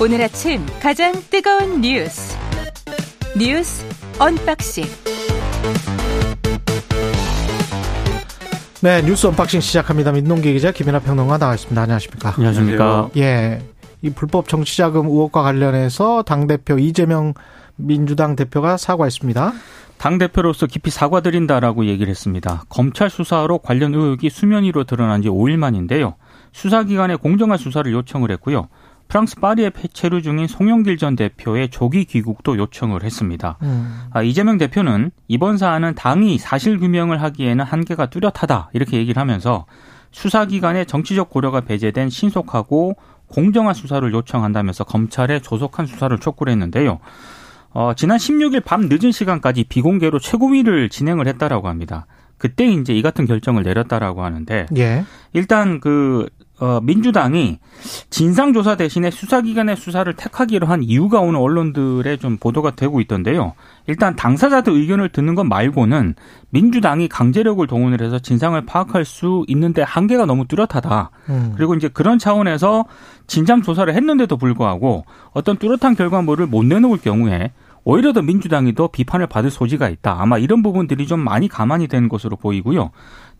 오늘 아침 가장 뜨거운 뉴스 뉴스 언박싱 네 뉴스 언박싱 시작합니다. 민동기 기자 김민하 평론가 나와 있습니다. 안녕하십니까? 안녕하십니까? 예, 이 불법 정치자금 의혹과 관련해서 당 대표 이재명 민주당 대표가 사과했습니다. 당 대표로서 깊이 사과드린다라고 얘기를 했습니다. 검찰 수사로 관련 의혹이 수면 위로 드러난 지 5일 만인데요. 수사기관에 공정한 수사를 요청을 했고요. 프랑스 파리에 체류 중인 송영길 전 대표의 조기 귀국도 요청을 했습니다. 음. 아, 이재명 대표는 이번 사안은 당이 사실 규명을 하기에는 한계가 뚜렷하다 이렇게 얘기를 하면서 수사기관의 정치적 고려가 배제된 신속하고 공정한 수사를 요청한다면서 검찰에 조속한 수사를 촉구를 했는데요. 어, 지난 16일 밤 늦은 시간까지 비공개로 최고위를 진행을 했다라고 합니다. 그때 이제 이 같은 결정을 내렸다라고 하는데 예. 일단 그 어, 민주당이 진상조사 대신에 수사기관의 수사를 택하기로 한 이유가 오늘 언론들의 좀 보도가 되고 있던데요. 일단 당사자들 의견을 듣는 것 말고는 민주당이 강제력을 동원을 해서 진상을 파악할 수 있는데 한계가 너무 뚜렷하다. 음. 그리고 이제 그런 차원에서 진상 조사를 했는데도 불구하고 어떤 뚜렷한 결과물을 못 내놓을 경우에 오히려 더 민주당이 더 비판을 받을 소지가 있다. 아마 이런 부분들이 좀 많이 가만히 되는 것으로 보이고요.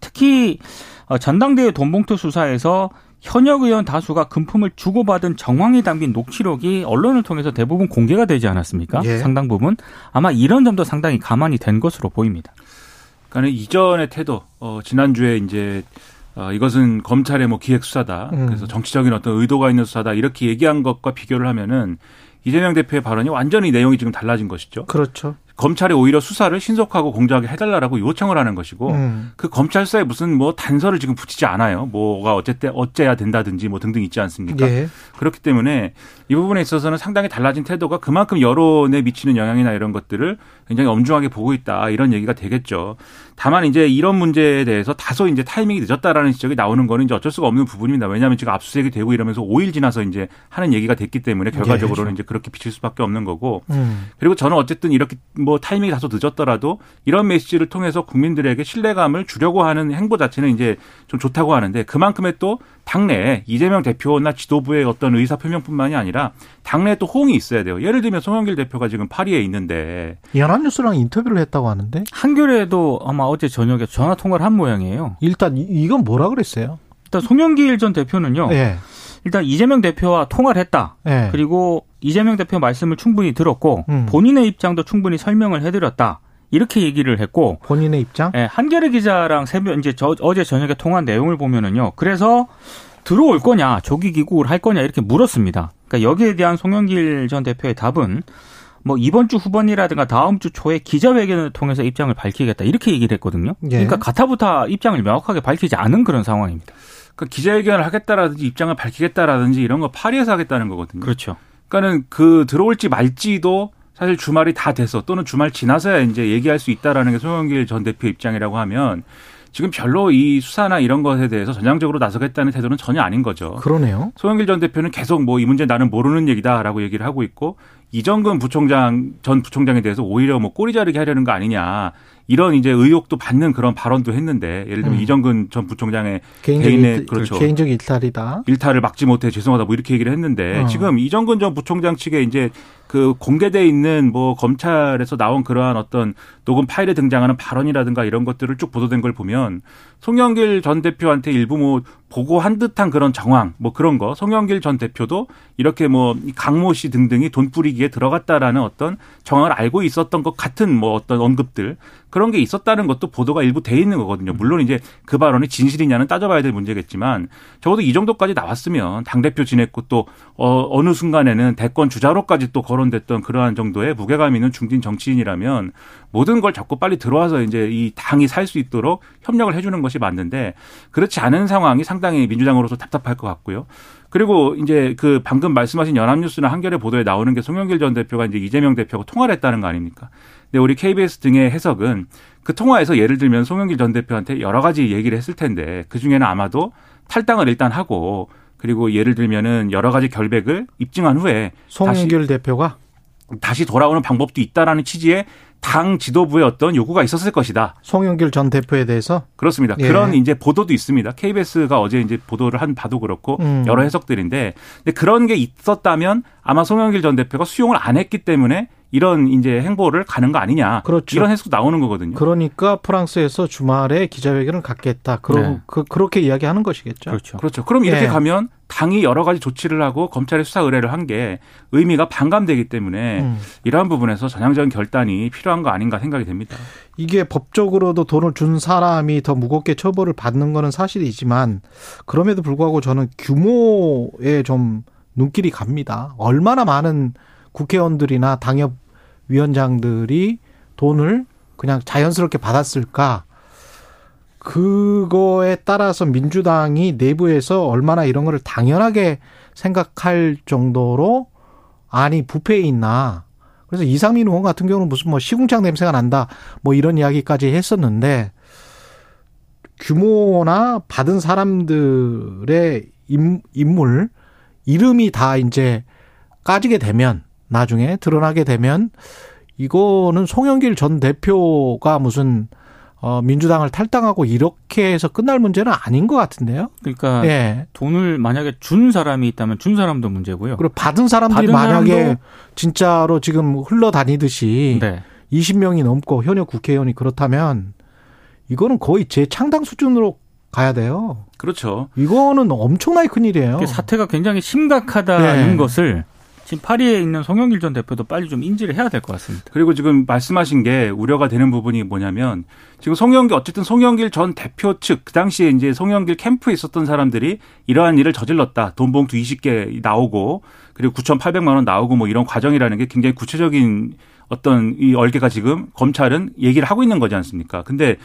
특히 어, 전당대회 돈봉투 수사에서 현역 의원 다수가 금품을 주고받은 정황이 담긴 녹취록이 언론을 통해서 대부분 공개가 되지 않았습니까? 예. 상당 부분 아마 이런 점도 상당히 가만히 된 것으로 보입니다. 그러니까 이전의 태도, 어, 지난주에 이제 어, 이것은 검찰의 뭐 기획 수사다. 음. 그래서 정치적인 어떤 의도가 있는 수사다. 이렇게 얘기한 것과 비교를 하면은 이재명 대표의 발언이 완전히 내용이 지금 달라진 것이죠. 그렇죠. 검찰이 오히려 수사를 신속하고 공정하게 해달라고 요청을 하는 것이고 음. 그 검찰 수사에 무슨 뭐 단서를 지금 붙이지 않아요. 뭐가 어쨌든 어째야 된다든지 뭐 등등 있지 않습니까? 예. 그렇기 때문에 이 부분에 있어서는 상당히 달라진 태도가 그만큼 여론에 미치는 영향이나 이런 것들을 굉장히 엄중하게 보고 있다 이런 얘기가 되겠죠. 다만 이제 이런 문제에 대해서 다소 이제 타이밍이 늦었다라는 지적이 나오는 거는 이제 어쩔 수가 없는 부분입니다. 왜냐하면 지금 압수수색이 되고 이러면서 5일 지나서 이제 하는 얘기가 됐기 때문에 결과적으로는 네, 이제 그렇게 비칠 수밖에 없는 거고. 음. 그리고 저는 어쨌든 이렇게 뭐 타이밍이 다소 늦었더라도 이런 메시지를 통해서 국민들에게 신뢰감을 주려고 하는 행보 자체는 이제 좀 좋다고 하는데 그만큼의 또 당내 이재명 대표나 지도부의 어떤 의사 표명뿐만이 아니라 당내에 또 호응이 있어야 돼요. 예를 들면 송영길 대표가 지금 파리에 있는데 연합뉴스랑 인터뷰를 했다고 하는데 한겨레도 아마 어제 저녁에 전화 통화를 한 모양이에요. 일단 이건 뭐라 그랬어요? 일단 송영길 전 대표는요. 네. 일단 이재명 대표와 통화를 했다. 네. 그리고 이재명 대표 말씀을 충분히 들었고 음. 본인의 입장도 충분히 설명을 해드렸다. 이렇게 얘기를 했고 본인의 입장? 예, 한겨레 기자랑 새벽 이제 저, 어제 저녁에 통한 내용을 보면은요. 그래서 들어올 거냐, 조기 귀국을 할 거냐 이렇게 물었습니다. 그러니까 여기에 대한 송영길 전 대표의 답은 뭐 이번 주 후반이라든가 다음 주 초에 기자회견을 통해서 입장을 밝히겠다 이렇게 얘기를 했거든요. 예. 그러니까 가타부타 입장을 명확하게 밝히지 않은 그런 상황입니다. 그러니까 기자회견을 하겠다라든지 입장을 밝히겠다라든지 이런 거 파리에서 하겠다는 거거든요. 그렇죠. 그러니까는 그 들어올지 말지도 사실 주말이 다 돼서 또는 주말 지나서야 이제 얘기할 수 있다라는 게 송영길 전 대표 입장이라고 하면 지금 별로 이 수사나 이런 것에 대해서 전향적으로 나서겠다는 태도는 전혀 아닌 거죠. 그러네요. 송영길 전 대표는 계속 뭐 이 문제 나는 모르는 얘기다라고 얘기를 하고 있고 이정근 부총장 전 부총장에 대해서 오히려 뭐 꼬리 자르게 하려는 거 아니냐 이런 이제 의혹도 받는 그런 발언도 했는데 예를 들면 음. 이정근 전 부총장의 개인적 개인의 일, 그렇죠 개인적 일탈이다 일탈을 막지 못해 죄송하다 뭐 이렇게 얘기를 했는데 어. 지금 이정근 전 부총장 측에 이제 그 공개돼 있는 뭐 검찰에서 나온 그러한 어떤 녹음 파일에 등장하는 발언이라든가 이런 것들을 쭉 보도된 걸 보면 송영길 전 대표한테 일부 뭐 보고한 듯한 그런 정황 뭐 그런 거 송영길 전 대표도 이렇게 뭐 강모 씨 등등이 돈 뿌리기에 들어갔다라는 어떤 정황을 알고 있었던 것 같은 뭐 어떤 언급들 그런 게 있었다는 것도 보도가 일부 돼 있는 거거든요. 물론 이제 그 발언이 진실이냐는 따져봐야 될 문제겠지만 적어도 이 정도까지 나왔으면 당 대표 지냈고 또 어, 어느 순간에는 대권 주자로까지 또 거론됐던 그러한 정도의 무게감 있는 중진 정치인이라면 모든 걸 잡고 빨리 들어와서 이제 이 당이 살 수 있도록 협력을 해주는 것이 맞는데 그렇지 않은 상황이 상당히 민주당으로서 답답할 것 같고요. 그리고 이제 그 방금 말씀하신 연합뉴스나 한겨레 보도에 나오는 게 송영길 전 대표가 이제 이재명 대표하고 통화를 했다는 거 아닙니까? 근데 우리 KBS 등의 해석은 그 통화에서 예를 들면 송영길 전 대표한테 여러 가지 얘기를 했을 텐데 그 중에는 아마도 탈당을 일단 하고 그리고 예를 들면은 여러 가지 결백을 입증한 후에 송영길 대표가 다시 돌아오는 방법도 있다라는 취지의 당 지도부의 어떤 요구가 있었을 것이다. 송영길 전 대표에 대해서 그렇습니다. 예. 그런 이제 보도도 있습니다. KBS가 어제 이제 보도를 한 바도 그렇고 음. 여러 해석들인데 근데 그런 게 있었다면 아마 송영길 전 대표가 수용을 안 했기 때문에 이런 이제 행보를 가는 거 아니냐. 그렇죠. 이런 해석 나오는 거거든요. 그러니까 프랑스에서 주말에 기자회견을 갖겠다. 그러, 네. 그, 그렇게 이야기하는 것이겠죠. 그렇죠. 그렇죠. 그럼 이렇게 예. 가면 당이 여러 가지 조치를 하고 검찰에 수사 의뢰를 한 게 의미가 반감되기 때문에 음. 이러한 부분에서 전향적인 결단이 필요한 거 아닌가 생각이 됩니다. 이게 법적으로도 돈을 준 사람이 더 무겁게 처벌을 받는 거는 사실이지만 그럼에도 불구하고 저는 규모에 좀 눈길이 갑니다. 얼마나 많은 국회의원들이나 당협 위원장들이 돈을 그냥 자연스럽게 받았을까? 그거에 따라서 민주당이 내부에서 얼마나 이런 거를 당연하게 생각할 정도로 아니 부패에 있나. 그래서 이상민 의원 같은 경우는 무슨 뭐 시궁창 냄새가 난다 뭐 이런 이야기까지 했었는데 규모나 받은 사람들의 임, 인물 이름이 다 이제 까지게 되면 나중에 드러나게 되면 이거는 송영길 전 대표가 무슨 어 민주당을 탈당하고 이렇게 해서 끝날 문제는 아닌 것 같은데요. 그러니까 예. 돈을 만약에 준 사람이 있다면 준 사람도 문제고요. 그리고 받은 사람들이 받은 만약에 사람도- 진짜로 지금 흘러다니듯이 네. 20명이 넘고 현역 국회의원이 그렇다면 이거는 거의 재창당 수준으로 가야 돼요. 그렇죠. 이거는 엄청나게 큰 일이에요. 그 사태가 굉장히 심각하다는 네. 것을 지금 파리에 있는 송영길 전 대표도 빨리 좀 인지를 해야 될 것 같습니다. 그리고 지금 말씀하신 게 우려가 되는 부분이 뭐냐면 지금 송영길 어쨌든 송영길 전 대표 측 그 당시에 이제 송영길 캠프에 있었던 사람들이 이러한 일을 저질렀다. 돈 봉투 20개 나오고 그리고 9,800만 원 나오고 뭐 이런 과정이라는 게 굉장히 구체적인 어떤 이 얼개가 지금 검찰은 얘기를 하고 있는 거지 않습니까? 근데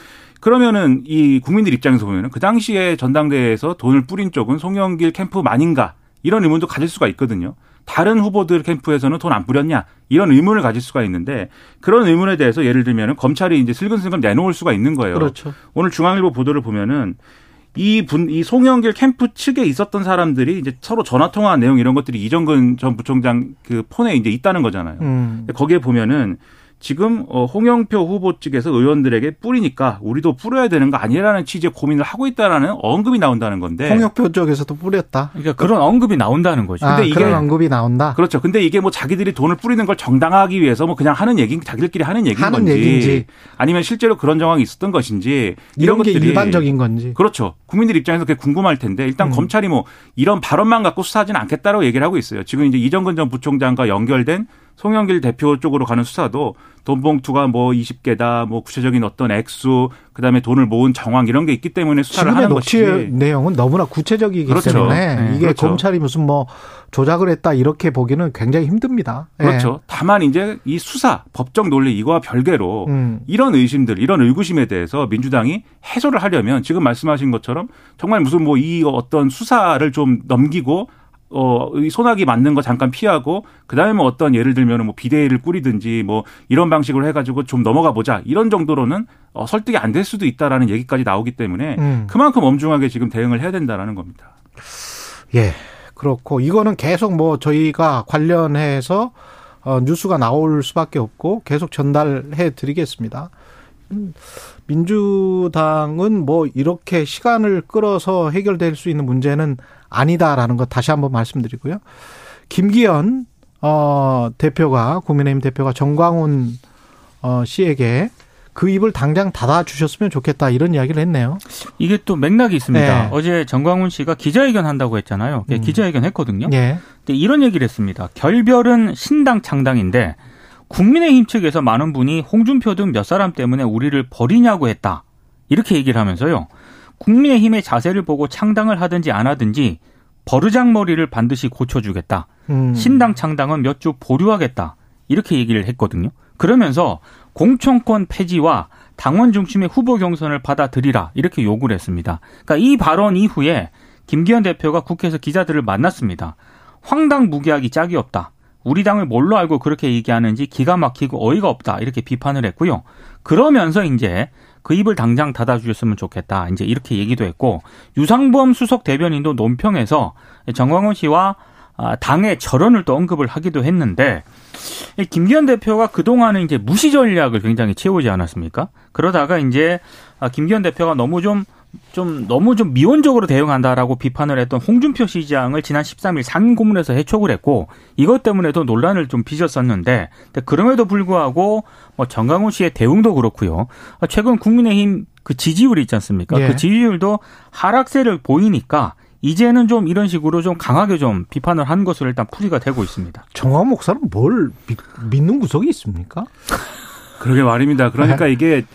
그러면은 이 국민들 입장에서 보면은 그 당시에 전당대회에서 돈을 뿌린 쪽은 송영길 캠프만인가 이런 의문도 가질 수가 있거든요. 다른 후보들 캠프에서는 돈 안 뿌렸냐 이런 의문을 가질 수가 있는데 그런 의문에 대해서 예를 들면 검찰이 이제 슬근슬근 내놓을 수가 있는 거예요. 그렇죠. 오늘 중앙일보 보도를 보면은 이 분, 이 송영길 캠프 측에 있었던 사람들이 이제 서로 전화 통화한 내용 이런 것들이 이정근 전 부총장 그 폰에 이제 있다는 거잖아요. 음. 거기에 보면은 지금 어 홍영표 후보 측에서 의원들에게 뿌리니까 우리도 뿌려야 되는 거 아니라는 취지의 고민을 하고 있다라는 언급이 나온다는 건데 홍역표 쪽에서도 뿌렸다. 그러니까 그런 언급이 나온다는 거죠. 아, 근데 이게- 그런 언급이 나온다. 그렇죠. 근데 이게 뭐 자기들이 돈을 뿌리는 걸 정당화하기 위해서 뭐 그냥 하는 얘기, 자기들끼리 하는 얘기인 하는 건지, 얘기인지. 아니면 실제로 그런 정황이 있었던 것인지 이런 게 것들이 일반적인 건지. 그렇죠. 국민들 입장에서 그게 궁금할 텐데 일단 음. 검찰이 뭐 이런 발언만 갖고 수사하지는 않겠다고 얘기를 하고 있어요. 지금 이제 이정근 전 부총장과 연결된 송영길 대표 쪽으로 가는 수사도 돈 봉투가 뭐 20개다, 뭐 구체적인 어떤 액수, 그다음에 돈을 모은 정황 이런 게 있기 때문에 수사를 하는 것이지. 내용은 너무나 구체적이기 그렇죠. 때문에 네, 이게 그렇죠. 검찰이 무슨 뭐 조작을 했다 이렇게 보기는 굉장히 힘듭니다. 예. 그렇죠. 다만 이제 이 수사, 법적 논리 이거와 별개로 음. 이런 의심들, 이런 의구심에 대해서 민주당이 해소를 하려면 지금 말씀하신 것처럼 정말 무슨 뭐 이 어떤 수사를 좀 넘기고 어, 이 소나기 맞는 거 잠깐 피하고 그다음에 뭐 어떤 예를 들면 뭐 비대위를 꾸리든지 뭐 이런 방식으로 해가지고 좀 넘어가 보자 이런 정도로는 어, 설득이 안 될 수도 있다라는 얘기까지 나오기 때문에 음. 그만큼 엄중하게 지금 대응을 해야 된다라는 겁니다. 예. 그렇고 이거는 계속 뭐 저희가 관련해서 어, 뉴스가 나올 수밖에 없고 계속 전달해 드리겠습니다. 음, 민주당은 뭐 이렇게 시간을 끌어서 해결될 수 있는 문제는 아니다라는 것 다시 한번 말씀드리고요. 김기현 어 대표가 국민의힘 대표가 정광훈 어 씨에게 그 입을 당장 닫아 주셨으면 좋겠다 이런 이야기를 했네요. 이게 또 맥락이 있습니다. 네. 어제 정광훈 씨가 기자회견 한다고 했잖아요. 음. 기자회견 했거든요. 예. 근데 이런 얘기를 했습니다. 결별은 신당 창당인데 국민의힘 측에서 많은 분이 홍준표 등 몇 사람 때문에 우리를 버리냐고 했다. 이렇게 얘기를 하면서요. 국민의힘의 자세를 보고 창당을 하든지 안 하든지 버르장머리를 반드시 고쳐주겠다. 음. 신당 창당은 몇 주 보류하겠다. 이렇게 얘기를 했거든요. 그러면서 공천권 폐지와 당원 중심의 후보 경선을 받아들이라 이렇게 요구를 했습니다. 그러니까 이 발언 이후에 김기현 대표가 국회에서 기자들을 만났습니다. 황당무계하기 짝이 없다. 우리 당을 뭘로 알고 그렇게 얘기하는지 기가 막히고 어이가 없다. 이렇게 비판을 했고요. 그러면서 이제 그 입을 당장 닫아주셨으면 좋겠다. 이제 이렇게 얘기도 했고 유상범 수석 대변인도 논평에서 정광훈 씨와 아, 당의 절원을 또 언급을 하기도 했는데 김기현 대표가 그동안은 이제 무시 전략을 굉장히 채우지 않았습니까? 그러다가 이제 아, 김기현 대표가 너무 좀, 좀, 너무 좀 미온적으로 대응한다라고 비판을 했던 홍준표 시장을 지난 13일 상고문에서 해촉을 했고 이것 때문에도 논란을 좀 빚었었는데 그럼에도 불구하고 뭐 정강훈 씨의 대응도 그렇고요. 아, 최근 국민의힘 그 지지율이 있지 않습니까? 예. 그 지지율도 하락세를 보이니까 이제는 좀 이런 식으로 좀 강하게 좀 비판을 한 것으로 일단 풀이가 되고 있습니다. 정황 목사는 뭘 믿, 는 구석이 있습니까? 그러게 말입니다. 그러니까 네. 이게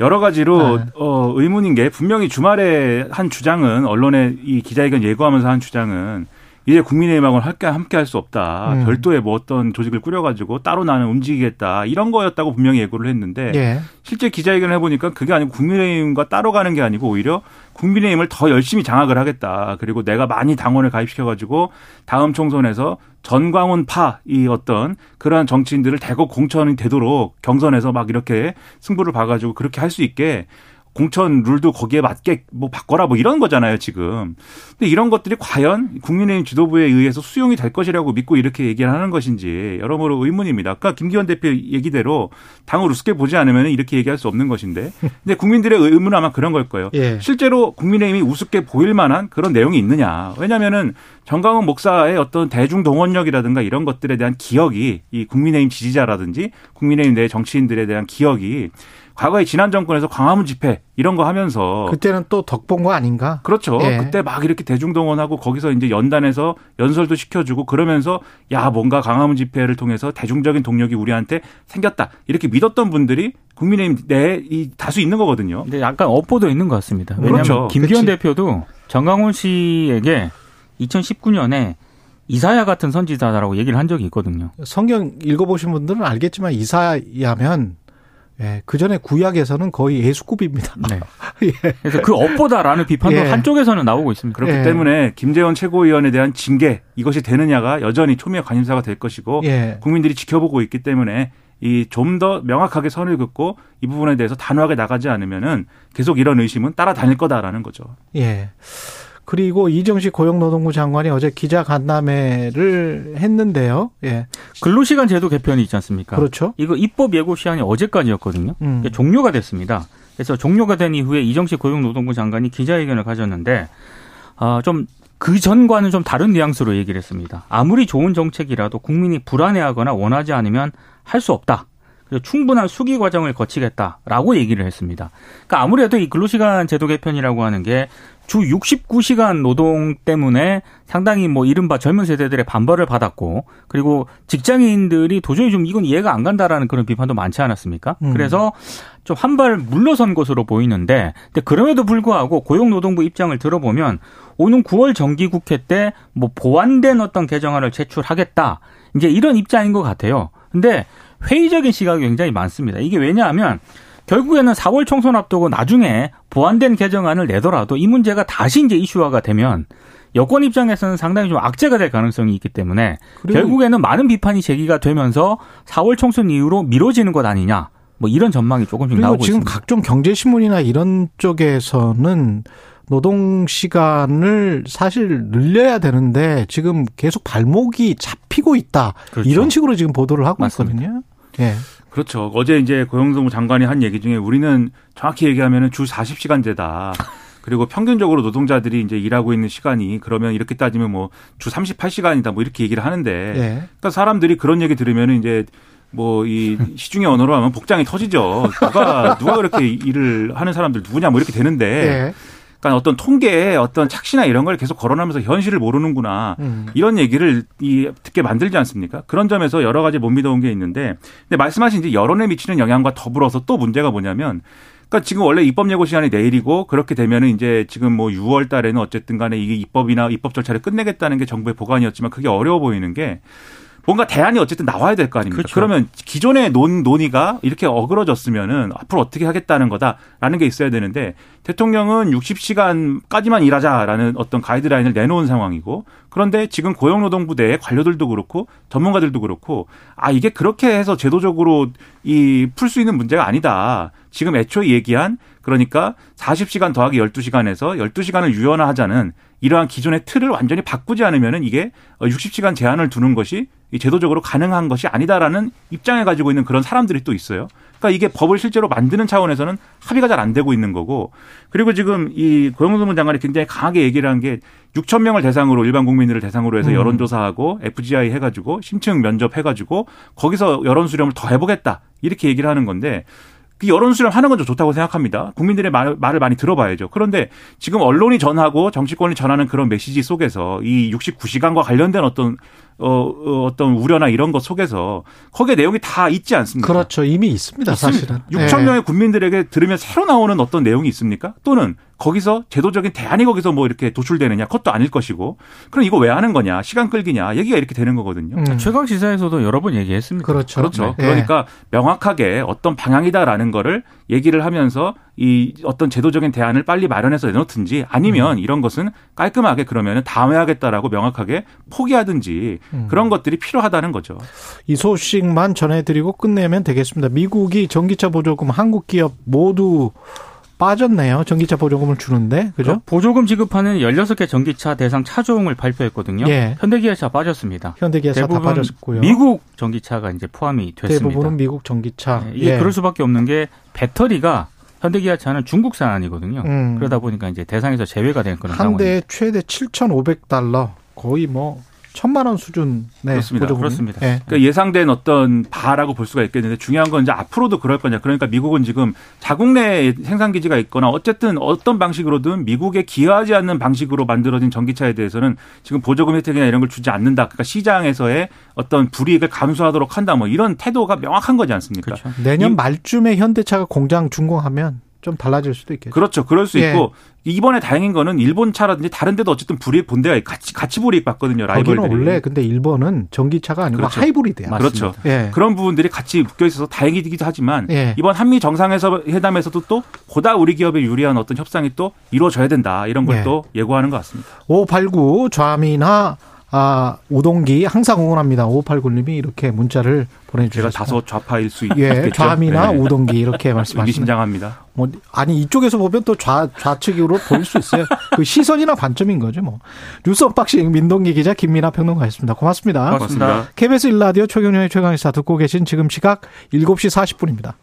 여러 가지로 네. 어, 의문인 게 분명히 주말에 한 주장은 언론에 이 기자회견 예고하면서 한 주장은 이제 국민의힘하고는 함께 함께 할 수 없다. 음. 별도의 뭐 어떤 조직을 꾸려가지고 따로 나는 움직이겠다. 이런 거였다고 분명히 예고를 했는데 예. 실제 기자회견을 해보니까 그게 아니고 국민의힘과 따로 가는 게 아니고 오히려 국민의힘을 더 열심히 장악을 하겠다. 그리고 내가 많이 당원을 가입시켜가지고 다음 총선에서 전광훈 파 이 어떤 그러한 정치인들을 대거 공천이 되도록 경선에서 막 이렇게 승부를 봐가지고 그렇게 할 수 있게 공천 룰도 거기에 맞게 뭐 바꿔라 뭐 이런 거잖아요, 지금. 근데 이런 것들이 과연 국민의힘 지도부에 의해서 수용이 될 것이라고 믿고 이렇게 얘기를 하는 것인지 여러모로 의문입니다. 아까 김기현 대표 얘기대로 당을 우습게 보지 않으면 이렇게 얘기할 수 없는 것인데. 근데 국민들의 의문은 아마 그런 걸 거예요. 예. 실제로 국민의힘이 우습게 보일 만한 그런 내용이 있느냐. 왜냐면은 정강훈 목사의 어떤 대중 동원력이라든가 이런 것들에 대한 기억이 이 국민의힘 지지자라든지 국민의힘 내 정치인들에 대한 기억이 과거에 지난 정권에서 광화문 집회 이런 거 하면서 그때는 또 덕본 거 아닌가? 그렇죠. 예. 그때 막 이렇게 대중동원하고 거기서 이제 연단해서 연설도 시켜주고 그러면서 야 뭔가 광화문 집회를 통해서 대중적인 동력이 우리한테 생겼다 이렇게 믿었던 분들이 국민의힘 내에 이 다수 있는 거거든요. 근데 약간 업보도 있는 것 같습니다. 왜냐하면 그렇죠. 김기현 그치. 대표도 정강훈 씨에게 2019년에 이사야 같은 선지자라고 얘기를 한 적이 있거든요. 성경 읽어보신 분들은 알겠지만 이사야면 예, 그 전에 구약에서는 거의 예수급입니다. 네. 예. 그래서 그 업보다라는 비판도 예. 한쪽에서는 나오고 있습니다. 그렇기 예. 때문에 김재원 최고위원에 대한 징계 이것이 되느냐가 여전히 초미의 관심사가 될 것이고 예. 국민들이 지켜보고 있기 때문에 이 좀 더 명확하게 선을 긋고 이 부분에 대해서 단호하게 나가지 않으면은 계속 이런 의심은 따라다닐 거다라는 거죠. 예. 그리고 이정식 고용노동부 장관이 어제 기자 간담회를 했는데요. 예. 근로시간 제도 개편이 있지 않습니까? 그렇죠. 이거 입법 예고 시한이 어제까지였거든요. 음. 종료가 됐습니다. 그래서 종료가 된 이후에 이정식 고용노동부 장관이 기자회견을 가졌는데 어, 좀그 전과는 좀 다른 뉘앙스로 얘기를 했습니다. 아무리 좋은 정책이라도 국민이 불안해하거나 원하지 않으면 할 수 없다. 그래서 충분한 수기 과정을 거치겠다라고 얘기를 했습니다. 그러니까 아무래도 이 근로시간 제도 개편이라고 하는 게 주 69시간 노동 때문에 상당히 뭐 이른바 젊은 세대들의 반발을 받았고 그리고 직장인들이 도저히 좀 이건 이해가 안 간다라는 그런 비판도 많지 않았습니까? 음. 그래서 좀 한 발 물러선 것으로 보이는데 근데 그럼에도 불구하고 고용노동부 입장을 들어보면 오는 9월 정기국회 때 뭐 보완된 어떤 개정안을 제출하겠다. 이제 이런 입장인 것 같아요. 근데 회의적인 시각이 굉장히 많습니다. 이게 왜냐하면 결국에는 4월 총선 앞두고 나중에 보완된 개정안을 내더라도 이 문제가 다시 이제 이슈화가 되면 여권 입장에서는 상당히 좀 악재가 될 가능성이 있기 때문에 결국에는 많은 비판이 제기가 되면서 4월 총선 이후로 미뤄지는 것 아니냐. 뭐 이런 전망이 조금씩 나오고 지금 있습니다. 각종 경제 신문이나 이런 쪽에서는 노동 시간을 사실 늘려야 되는데 지금 계속 발목이 잡히고 있다. 그렇죠. 이런 식으로 지금 보도를 하고 맞습니다. 있거든요. 예. 그렇죠. 어제 이제 고용노동부 장관이 한 얘기 중에 우리는 정확히 얘기하면 주 40시간제다. 그리고 평균적으로 노동자들이 이제 일하고 있는 시간이 그러면 이렇게 따지면 뭐 주 38시간이다 뭐 이렇게 얘기를 하는데 네. 그러니까 사람들이 그런 얘기 들으면 이제 뭐 이 시중의 언어로 하면 복장이 터지죠. 누가 누가 그렇게 일을 하는 사람들 누구냐 뭐 이렇게 되는데 네. 그러니까 어떤 통계에 어떤 착시나 이런 걸 계속 거론하면서 현실을 모르는구나 음. 이런 얘기를 이 듣게 만들지 않습니까? 그런 점에서 여러 가지 못 믿어온 게 있는데 근데 말씀하신 이제 여론에 미치는 영향과 더불어서 또 문제가 뭐냐면 그러니까 지금 원래 입법 예고 시간이 내일이고 그렇게 되면은 이제 지금 뭐 6월 달에는 어쨌든 간에 이게 입법이나 입법 절차를 끝내겠다는 게 정부의 보관이었지만 그게 어려워 보이는 게 뭔가 대안이 어쨌든 나와야 될 거 아닙니까? 그렇죠. 그러면 기존의 논, 논의가 이렇게 어그러졌으면은 앞으로 어떻게 하겠다는 거다라는 게 있어야 되는데 대통령은 60시간까지만 일하자라는 어떤 가이드라인을 내놓은 상황이고 그런데 지금 고용노동부대의 관료들도 그렇고 전문가들도 그렇고 아 이게 그렇게 해서 제도적으로 이 풀 수 있는 문제가 아니다. 지금 애초에 얘기한 그러니까 40시간 더하기 12시간에서 12시간을 유연화하자는 이러한 기존의 틀을 완전히 바꾸지 않으면은 이게 60시간 제한을 두는 것이 제도적으로 가능한 것이 아니다라는 입장을 가지고 있는 그런 사람들이 또 있어요. 그러니까 이게 법을 실제로 만드는 차원에서는 합의가 잘 안 되고 있는 거고 그리고 지금 이 고용노동부 장관이 굉장히 강하게 얘기를 한 게 6천 명을 대상으로 일반 국민들을 대상으로 해서 음. 여론조사하고 FGI 해가지고 심층 면접해가지고 거기서 여론 수렴을 더 해보겠다 이렇게 얘기를 하는 건데 그 여론 수렴 하는 건좀 좋다고 생각합니다. 국민들의 말, 말을 많이 들어봐야죠. 그런데 지금 언론이 전하고 정치권이 전하는 그런 메시지 속에서 이 69시간과 관련된 어떤 어, 어, 어떤 우려나 이런 것 속에서 거기에 내용이 다 있지 않습니까? 그렇죠. 이미 있습니다, 사실은. 6천 예. 명의 국민들에게 들으면 새로 나오는 어떤 내용이 있습니까? 또는 거기서 제도적인 대안이 거기서 뭐 이렇게 도출되느냐? 그것도 아닐 것이고. 그럼 이거 왜 하는 거냐? 시간 끌기냐? 얘기가 이렇게 되는 거거든요. 음. 최강 시사에서도 여러 번 얘기했습니다. 그렇죠. 그렇죠. 예. 그러니까 명확하게 어떤 방향이다라는 거를 얘기를 하면서 이 어떤 제도적인 대안을 빨리 마련해서 내놓든지 음. 아니면 이런 것은 깔끔하게 그러면은 다음에 하겠다라고 명확하게 포기하든지 음. 그런 것들이 필요하다는 거죠. 이 소식만 전해드리고 끝내면 되겠습니다. 미국이 전기차 보조금 한국 기업 모두 빠졌네요. 전기차 보조금을 주는데 그죠? 보조금 지급하는 16개 전기차 대상 차종을 발표했거든요. 예. 현대기아차 빠졌습니다. 현대기아차 다 대부분 빠졌고요. 미국 전기차가 이제 포함이 됐습니다. 대부분은 미국 전기차. 네, 이게 예. 그럴 수밖에 없는 게 배터리가 현대기아 차는 중국산 아니거든요. 음. 그러다 보니까 이제 대상에서 제외가 된 그런 한 상황입니다. 대에 최대 7,500달러 거의 뭐 천만 원 수준 네, 그렇습니다. 보조금이. 그렇습니다. 예. 그러니까 예상된 어떤 바라고 볼 수가 있겠는데 중요한 건 이제 앞으로도 그럴 거냐. 그러니까 미국은 지금 자국 내 생산 기지가 있거나 어쨌든 어떤 방식으로든 미국에 기여하지 않는 방식으로 만들어진 전기차에 대해서는 지금 보조금 혜택이나 이런 걸 주지 않는다. 그러니까 시장에서의 어떤 불이익을 감수하도록 한다. 뭐 이런 태도가 명확한 거지 않습니까? 그렇죠. 내년 이- 말쯤에 현대차가 공장 준공하면 좀 달라질 수도 있겠죠. 그렇죠. 그럴 수 예. 있고 이번에 다행인 거는 일본 차라든지 다른 데도 어쨌든 불이익 본 데가 같이 같이 불이익 받거든요. 거기는 라이벌들이. 원래 근데 일본은 전기차가 아니고 그렇죠. 하이브리드야. 맞습니다. 그렇죠. 예. 그런 부분들이 같이 묶여 있어서 다행이기도 하지만 예. 이번 한미 정상에서 회담에서도 또 보다 우리 기업에 유리한 어떤 협상이 또 이루어져야 된다 이런 걸 예. 또 예고하는 것 같습니다. 589 좌민하, 우동기 항상 응원합니다. 589님이 이렇게 문자를 제가 보내주셨습니다. 다소 좌파일 수 있겠죠. 예, 좌민하 네. 우동기 이렇게 말씀하시면 의미심장합니다. 뭐 아니 이쪽에서 보면 또 좌 좌측으로 보일 수 있어요. 그 시선이나 관점인 거죠, 뭐. 뉴스 언박싱 민동기 기자 김민하 평론가였습니다. 고맙습니다. 고맙습니다. KBS 1라디오 최경영의 최강시사 듣고 계신 지금 시각 7시 40분입니다.